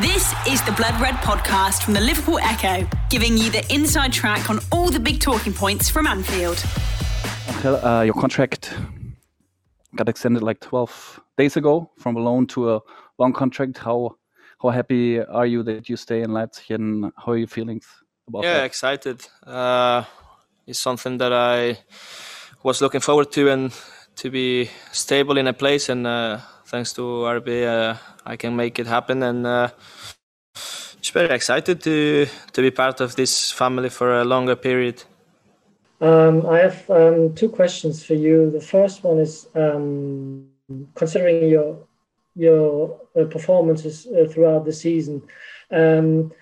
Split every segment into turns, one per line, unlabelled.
This is the Blood Red podcast from the Liverpool Echo, giving you the inside track on all the big talking points from Anfield.
Uh, your contract got extended like 12 days ago from a loan to a long contract. How how happy are you that you stay in Leipzig, and how are your feelings about
yeah,
that?
excited. Uh, it's something that I was looking forward to, and to be stable in a place. And uh, thanks to RB, uh, I can make it happen. And uh, just very excited to to be part of this family for a longer period.
Um, I have um, two questions for you. The first one is um, considering your your uh, performances uh, throughout the season. Um,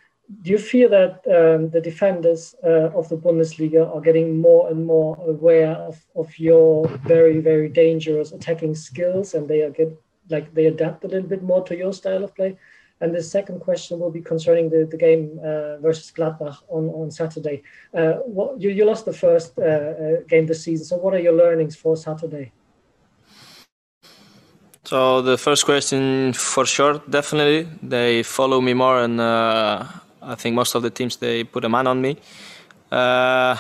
do you feel that um, the defenders uh, of the Bundesliga are getting more and more aware of, of your very very dangerous attacking skills, and they are get like they adapt a little bit more to your style of play? And the second question will be concerning the, the game uh, versus Gladbach on, on Saturday. Uh, what, you, you lost the first uh, uh game this season, so what are your learnings for Saturday?
So the first question, for sure, definitely they follow me more, and uh, I think most of the teams they put a man on me. Uh,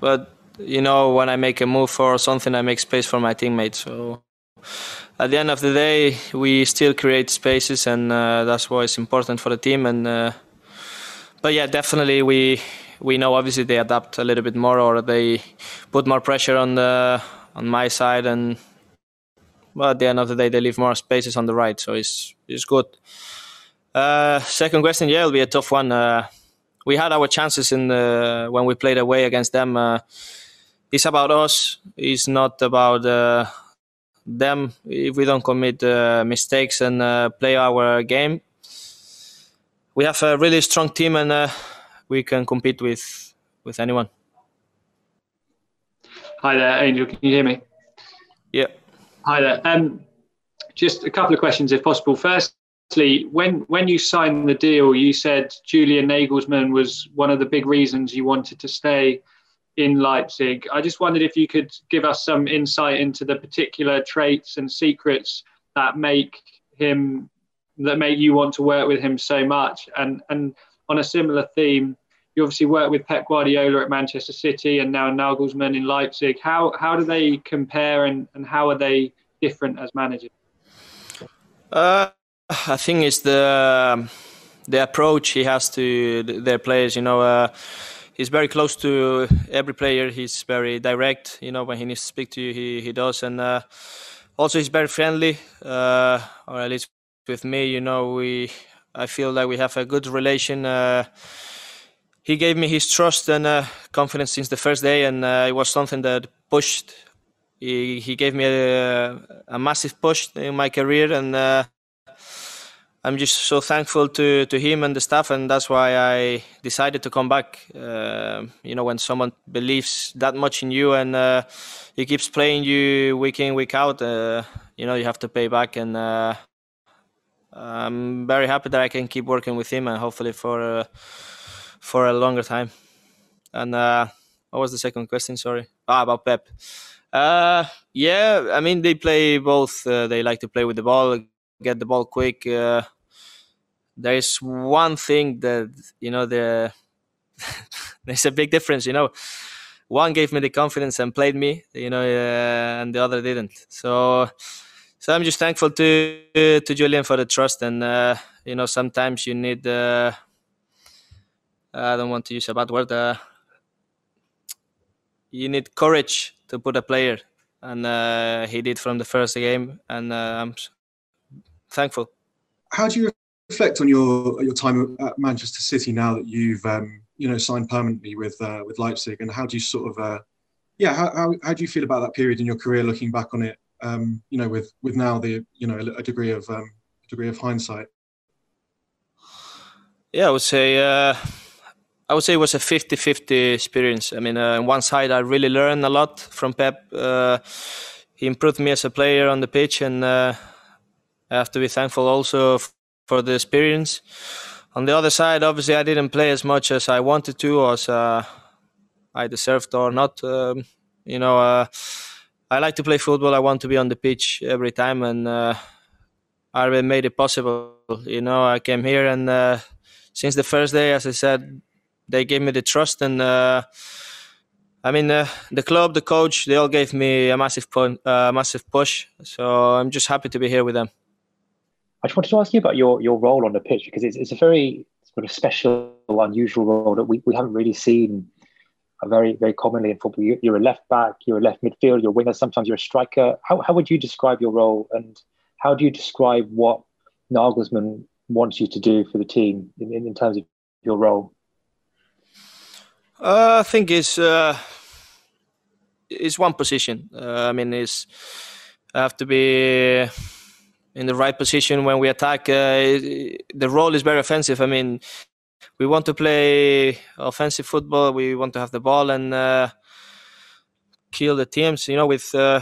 but you know, when I make a move or something, I make space for my teammates. So at the end of the day, we still create spaces, and uh, that's why it's important for the team. And uh, but yeah, definitely we we know obviously they adapt a little bit more, or they put more pressure on the on my side, and but at the end of the day, they leave more spaces on the right, so it's it's good. Uh, second question, yeah, it'll be a tough one. Uh, we had our chances in the, when we played away against them. Uh, it's about us. It's not about uh, them. If we don't commit uh, mistakes and uh, play our game, we have a really strong team and we can compete with with anyone.
Hi there, Angel. Can you hear me?
Yeah.
Hi there. Um, just a couple of questions, if possible. Firstly, when when you signed the deal, you said Julian Nagelsmann was one of the big reasons you wanted to stay in Leipzig. I just wondered if you could give us some insight into the particular traits and secrets that make him that make you want to work with him so much. And and on a similar theme, you obviously work with Pep Guardiola at Manchester City and now Nagelsmann in Leipzig. How how do they compare and, and how are they different as managers?
Uh, I think it's the the approach he has to their players. You know, uh, he's very close to every player. He's very direct. You know, when he needs to speak to you, he he does, and uh, also he's very friendly, uh, or at least with me. You know, we I feel like we have a good relation. Uh, he gave me his trust and uh, confidence since the first day, and uh, it was something that pushed. He, he gave me a, a massive push in my career, and uh, I'm just so thankful to, to him and the staff, and that's why I decided to come back. Uh, you know, when someone believes that much in you and uh, he keeps playing you week in, week out, uh, you know, you have to pay back, and I'm very happy that I can keep working with him, and hopefully for for a longer time. And uh, what was the second question? Sorry. Ah, about Pep. Uh, yeah, I mean they play both. Uh, they like to play with the ball, get the ball quick. Uh, there is one thing that you know the there's a big difference. You know, one gave me the confidence and played me. You know, uh, and the other didn't. So. So I'm just thankful to to Julian for the trust, and uh, you know sometimes you need uh, I don't want to use a bad word. Uh, you need courage to put a player, and uh, he did from the first game, and uh, I'm thankful.
How do you reflect on your your time at Manchester City now that you've um, you know signed permanently with uh, with Leipzig, and how do you sort of uh, yeah how, how, how do you feel about that period in your career, looking back on it? Um, you know, with with now the you know a degree of um, a degree of hindsight.
Yeah, I would say uh, I would say it was a 50-50 experience. I mean, uh, on one side, I really learned a lot from Pep. Uh, he improved me as a player on the pitch, and uh, I have to be thankful also for the experience. On the other side, obviously, I didn't play as much as I wanted to, or as uh, I deserved, or not. Um, you know, uh, I like to play football. I want to be on the pitch every time, and uh, made it possible. You know, I came here and uh, since the first day, as I said, they gave me the trust and uh, I mean uh, the club, the coach, they all gave me a massive pu- uh, massive push. So I'm just happy to be here with them.
I just wanted to ask you about your your role on the pitch because it's, it's a very sort of special, unusual role that we, we haven't really seen very very commonly in football. You're a left back, you're a left midfield, you're a winger. Sometimes you're a striker. How how would you describe your role, and how do you describe what Nagelsmann wants you to do for the team in, in terms of your role?
Uh, I think it's uh, it's one position. Uh, I mean, it's I have to be in the right position when we attack. Uh, the role is very offensive. I mean, we want to play offensive football. We want to have the ball and uh, kill the teams. You know, with uh,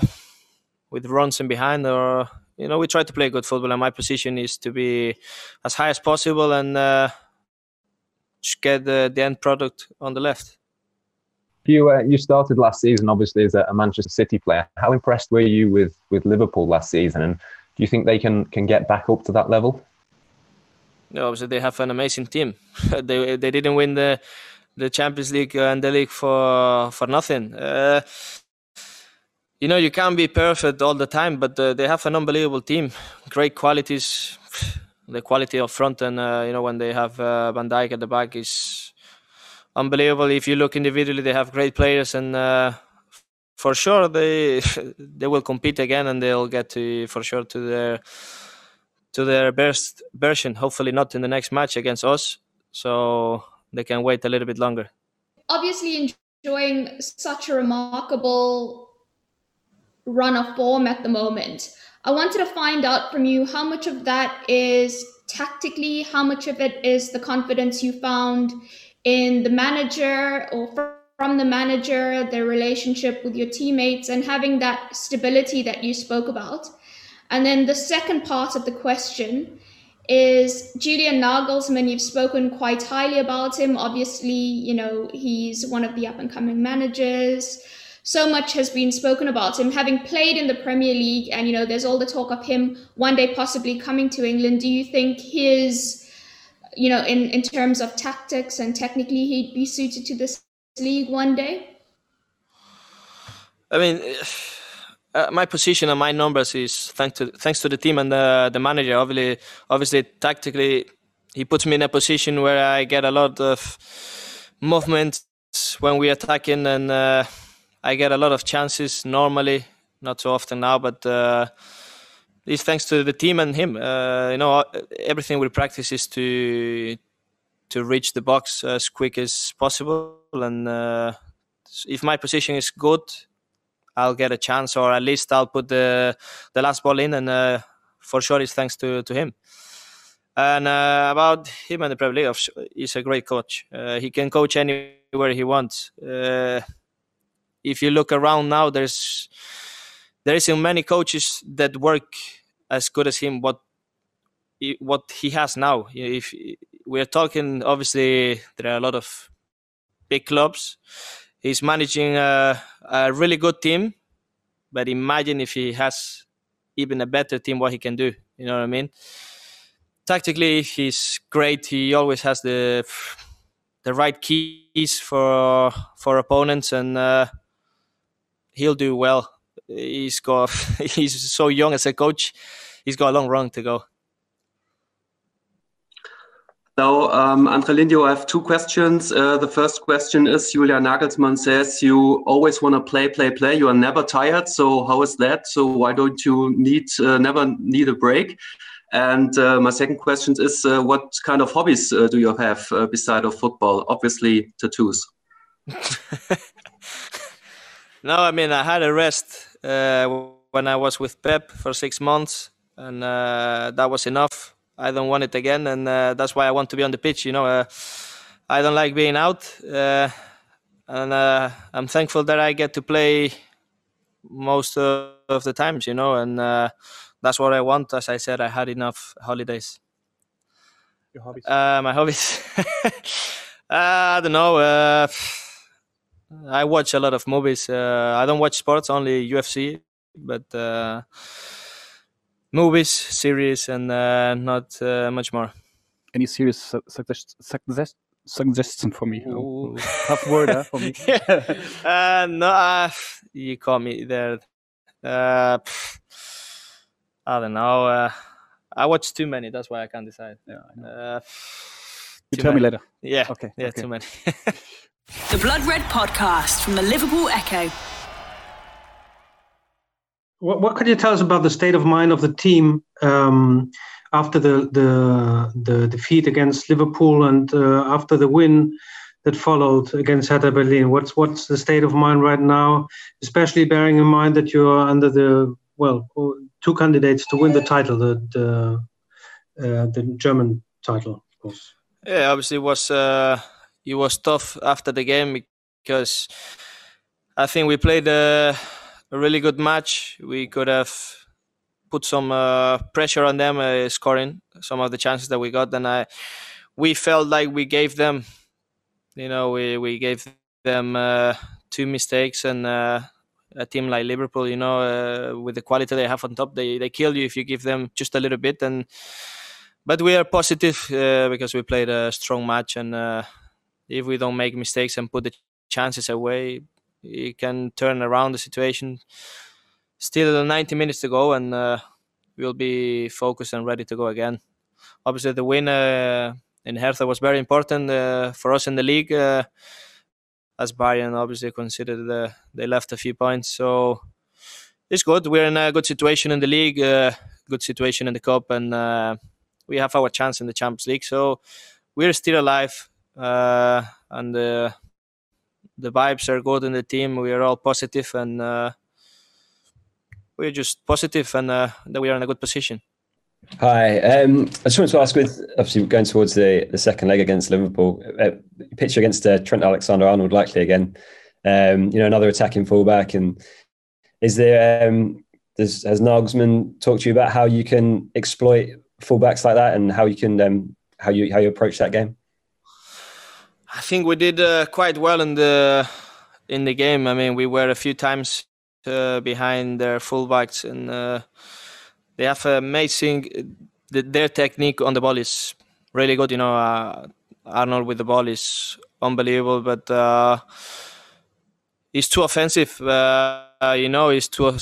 with runs in behind, or you know, we try to play good football. And my position is to be as high as possible and uh, get the, the end product on the left.
You uh, you started last season, obviously, as a Manchester City player. How impressed were you with with Liverpool last season, and you think they can can get back up to that level?
No, obviously they have an amazing team. they they didn't win the the Champions League and the league for for nothing. Uh, you know, you can't be perfect all the time, but uh, they have an unbelievable team, great qualities. The quality of front, and uh, you know when they have uh, Van Dijk at the back is unbelievable. If you look individually, they have great players, and uh, for sure they they will compete again, and they'll get to for sure to their to their best version. Hopefully, not in the next match against us, so they can wait a little bit longer.
Obviously, enjoying such a remarkable run of form at the moment. I wanted to find out from you how much of that is tactically, how much of it is the confidence you found in the manager or from the manager, the relationship with your teammates, and having that stability that you spoke about. And then the second part of the question is Julian Nagelsmann. You've spoken quite highly about him. Obviously, you know, he's one of the up and coming managers so much has been spoken about him having played in the Premier League, and you know, there's all the talk of him one day possibly coming to England. Do you think his, you know, in in terms of tactics and technically, he'd be suited to this league one day?
I mean. Uh, my position and my numbers is thanks to thanks to the team and the the manager. Obviously, obviously tactically, he puts me in a position where I get a lot of movement when we are attacking and uh, I get a lot of chances normally, not so often now, but uh, it's thanks to the team and him. Uh, you know, everything we practice is to to reach the box as quick as possible, and uh, if my position is good, I'll get a chance, or at least I'll put the the last ball in, and uh, for sure it's thanks to to him. And uh, about him and the Premier League, he's a great coach. Uh, he can coach anywhere he wants if you look around now, there's there isn't many coaches that work as good as him. What what he has now. If we're talking, obviously there are a lot of big clubs. He's managing a, a really good team, but imagine if he has even a better team, what he can do. You know what I mean? Tactically, he's great. He always has the the right keys for for opponents, and uh, he'll do well. He's got he's so young as a coach. He's got a long run to go.
So, um, Angeliño, I have two questions. Uh, the first question is Julian Nagelsmann says you always want to play, play, play. You are never tired. So, how is that? So, why don't you need uh, never need a break? And uh, my second question is uh, what kind of hobbies uh, do you have uh, beside of football? Obviously, tattoos.
No, I mean I had a rest uh, when I was with Pep for six months, and that was enough. I don't want it again, and uh, that's why I want to be on the pitch. You know, uh, I don't like being out, uh, and uh, I'm thankful that I get to play most of the times. You know, and that's what I want. As I said, I had enough holidays.
Your hobbies?
my hobbies. I don't know I watch a lot of movies. Uh, I don't watch sports, only UFC. But uh, movies, series, and uh, not uh, much more.
Any serious su- suggest- suggest- suggestion for me?
Ooh.
Tough word huh, for me.
uh, no, uh, you caught me there. Uh, I don't know. Uh, I watch too many. That's why I can't decide.
Yeah, I.
Uh,
You
too
tell me later.
Yeah.
Okay,
Yeah,
okay.
too many.
The Blood Red Podcast from the Liverpool Echo.
What, what could you tell us about the state of mind of the team um, after the, the the defeat against Liverpool and uh, after the win that followed against Hertha Berlin? What's what's the state of mind right now, especially bearing in mind that you are under the well two candidates to win the title, the the, uh, the German title, of course.
Yeah, obviously it was uh, it was tough after the game because I think we played a, a really good match. We could have put some uh, pressure on them uh, scoring some of the chances that we got, and I we felt like we gave them, you know, we we gave them uh, two mistakes and. Uh, a team like Liverpool, you know, uh, with the quality they have on top, they, they kill you if you give them just a little bit. And but we are positive uh, because we played a strong match, and if we don't make mistakes and put the chances away, we can turn around the situation. Still 90 minutes to go, and uh, we'll be focused and ready to go again. Obviously, the win uh, in Hertha was very important uh, for us in the league. Uh, as Bayern obviously considered they left a few points, so it's good. We're in a good situation in the league, uh, good situation in the cup, and uh, we have our chance in the Champions League. So we're still alive, and the vibes are good in the team. We are all positive, and uh, we're just positive, and uh, that we are in a good position.
Hi. Um, I just wanted to ask with obviously going towards the, the second leg against Liverpool, uh, picture against uh, Trent Alexander Arnold likely again. Um, you know, another attacking fullback. And is there, um, does, has Nagelsmann talked to you about how you can exploit fullbacks like that and how you can, um, how you, how you approach that game?
I think we did uh, quite well in the in the game. I mean, we were a few times uh, behind their fullbacks, and uh, they have amazing. Their technique on the ball is really good. You know, uh, Arnold with the ball is unbelievable, but uh, he's too offensive. Uh, you know, he's too.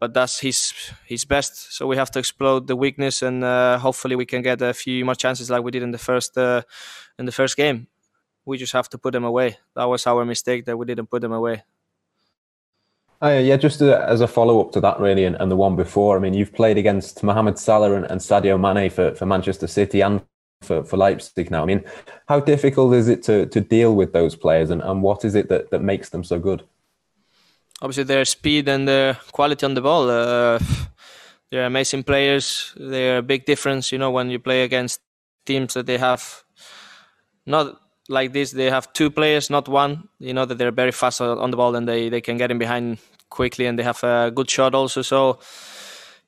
But that's his his best. So we have to explode the weakness, and hopefully we can get a few more chances like we did in the first in the first game. We just have to put them away. That was our mistake that we didn't put them away.
Oh, yeah, just uh, as a follow up to that, really, and, and the one before. I mean, you've played against Mohamed Salah and, and Sadio Mane for, for Manchester City and for, for Leipzig now. I mean, how difficult is it to, to deal with those players, and, and what is it that, that makes them so good?
Obviously, their speed and their quality on the ball. Uh, they're amazing players. They're a big difference, you know, when you play against teams that they have not like this. They have two players, not one. You know that they're very fast on the ball and they, they can get in behind quickly and they have a good shot also. So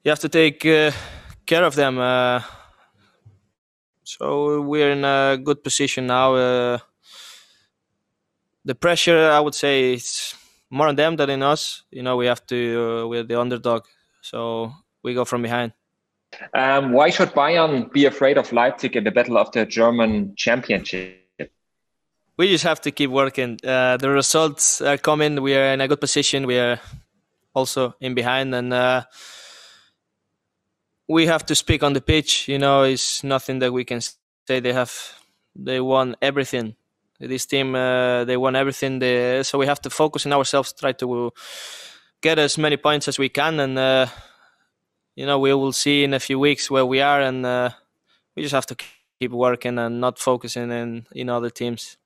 you have to take uh, care of them. Uh, so we're in a good position now. Uh, the pressure, I would say, it's more on them than in us. You know, we have to. Uh, we're the underdog, so we go from behind.
Um, why should Bayern be afraid of Leipzig in the battle of the German championship?
We just have to keep working. Uh, the results are coming. We are in a good position. We are also in behind, and uh, we have to speak on the pitch. You know, it's nothing that we can say. They have, they won everything. This team, uh, they won everything. They, so we have to focus on ourselves, try to get as many points as we can, and uh, you know, we will see in a few weeks where we are, and uh, we just have to keep working and not focusing in in other teams.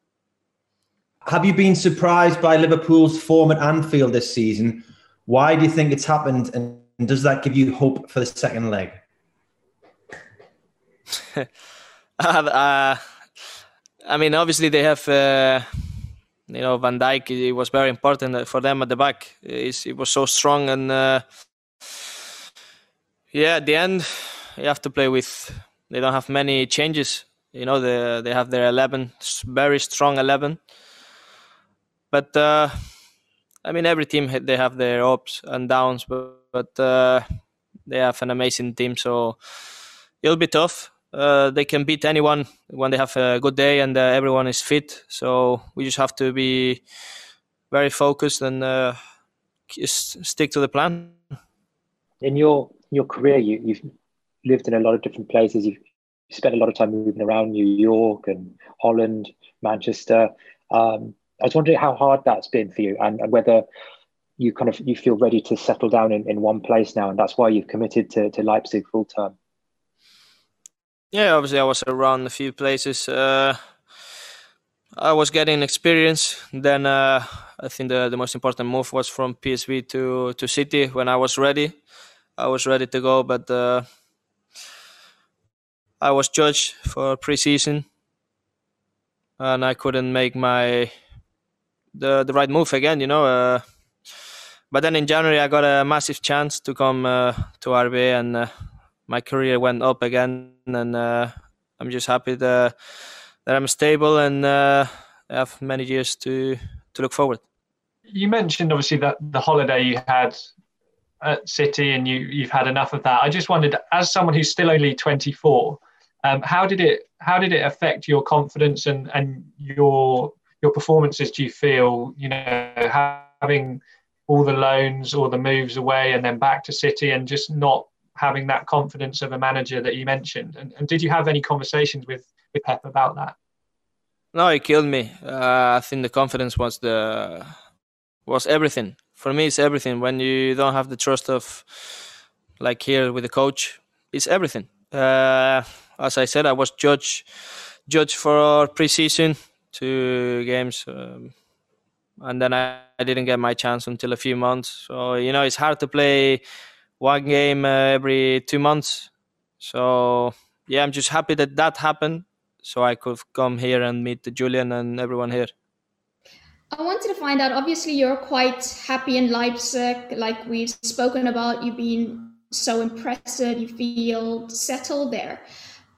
Have you been surprised by Liverpool's form at Anfield this season? Why do you think it's happened, and does that give you hope for the second leg?
uh, I mean, obviously they have, uh, you know, Van Dijk. It was very important for them at the back. It was so strong, and uh, yeah, at the end, you have to play with. They don't have many changes. You know, they they have their eleven, very strong eleven. But uh, I mean, every team they have their ups and downs. But, but uh, they have an amazing team, so it'll be tough. Uh, they can beat anyone when they have a good day and uh, everyone is fit. So we just have to be very focused and uh, stick to the plan.
In your your career, you, you've lived in a lot of different places. You've spent a lot of time moving around New York and Holland, Manchester. Um, I was wondering how hard that's been for you, and, and, whether you kind of you feel ready to settle down in, in one place now, and that's why you've committed to, to Leipzig full time.
Yeah, obviously I was around a few places. Uh, I was getting experience. Then uh, I think the, the most important move was from PSV to to City when I was ready. I was ready to go, but uh, I was judged for preseason, and I couldn't make my the the right move again. You know. Uh, but then in January I got a massive chance to come uh, to RB, and uh, my career went up again, and uh, I'm just happy that that I'm stable and I have many years to to look forward.
You mentioned obviously that the holiday you had at City and you you've had enough of that. I just wondered, as someone who's still only 24, um, how did it how did it affect your confidence and and your your performances? Do you feel you know having all the loans or the moves away and then back to City and just not having that confidence of a manager that you mentioned? And, and did you have any conversations with with Pep about that?
No, it killed me. Uh, I think the confidence was the was everything for me. It's everything. When you don't have the trust of like here with the coach, it's everything. Uh, as I said, I was judge judge for our preseason two games, um, and then I, I, didn't get my chance until a few months. So you know, it's hard to play one game uh, every two months. So yeah, I'm just happy that that happened so I could come here and meet Julian and everyone here.
I wanted to find out. Obviously, you're quite happy in Leipzig, like we've spoken about. You've been so impressed. You feel settled there,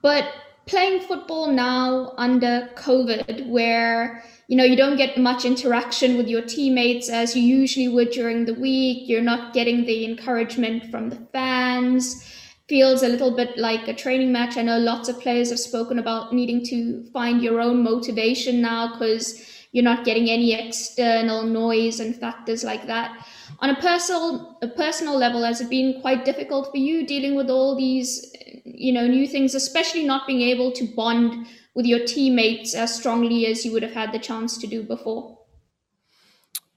but playing football now under COVID, where you know you don't get much interaction with your teammates as you usually would during the week. You're not getting the encouragement from the fans feels a little bit like a training match. I know lots of players have spoken about needing to find your own motivation now because you're not getting any external noise and factors like that. On a personal a personal level, has it been quite difficult for you dealing with all these you know new things, especially not being able to bond with your teammates as strongly as you would have had the chance to do before?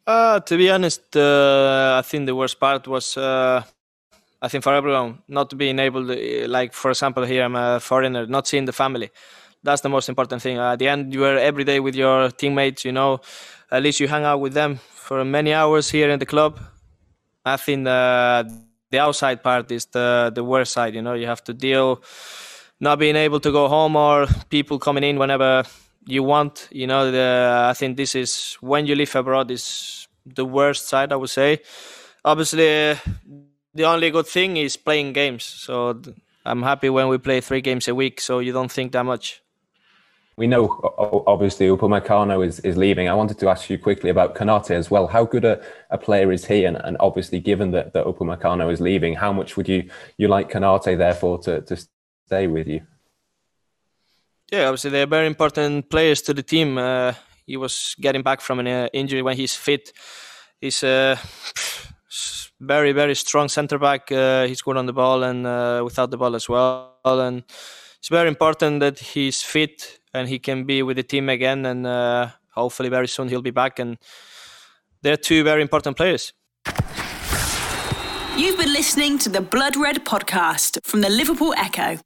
Uh, to be honest, uh, I think the worst part was uh, I think for everyone, not being able to, like, for example, here I'm a foreigner, not seeing the family. That's the most important thing. At the end, you are every day with your teammates, you know, at least you hang out with them for many hours here in the club. I think the, the outside part is the, the worst side, you know, you have to deal not being able to go home or people coming in whenever you want. You know, the, I think this is when you live abroad is the worst side, I would say. Obviously, the only good thing is playing games. So I'm happy when we play three games a week, so you don't think that much.
We know obviously Upamecano is, is leaving. I wanted to ask you quickly about Konate as well. How good a, a player is he? And, and obviously, given that, that Upamecano is leaving, how much would you, you like Konate therefore to, to stay with you?
Yeah, obviously they're very important players to the team. Uh, he was getting back from an uh, injury when he's fit. He's a very very strong centre back. Uh, he's good on the ball and uh, without the ball as well. And it's very important that he's fit and he can be with the team again. And uh, hopefully very soon he'll be back. And they're two very important players.
You've been listening to the Blood Red podcast from the Liverpool Echo.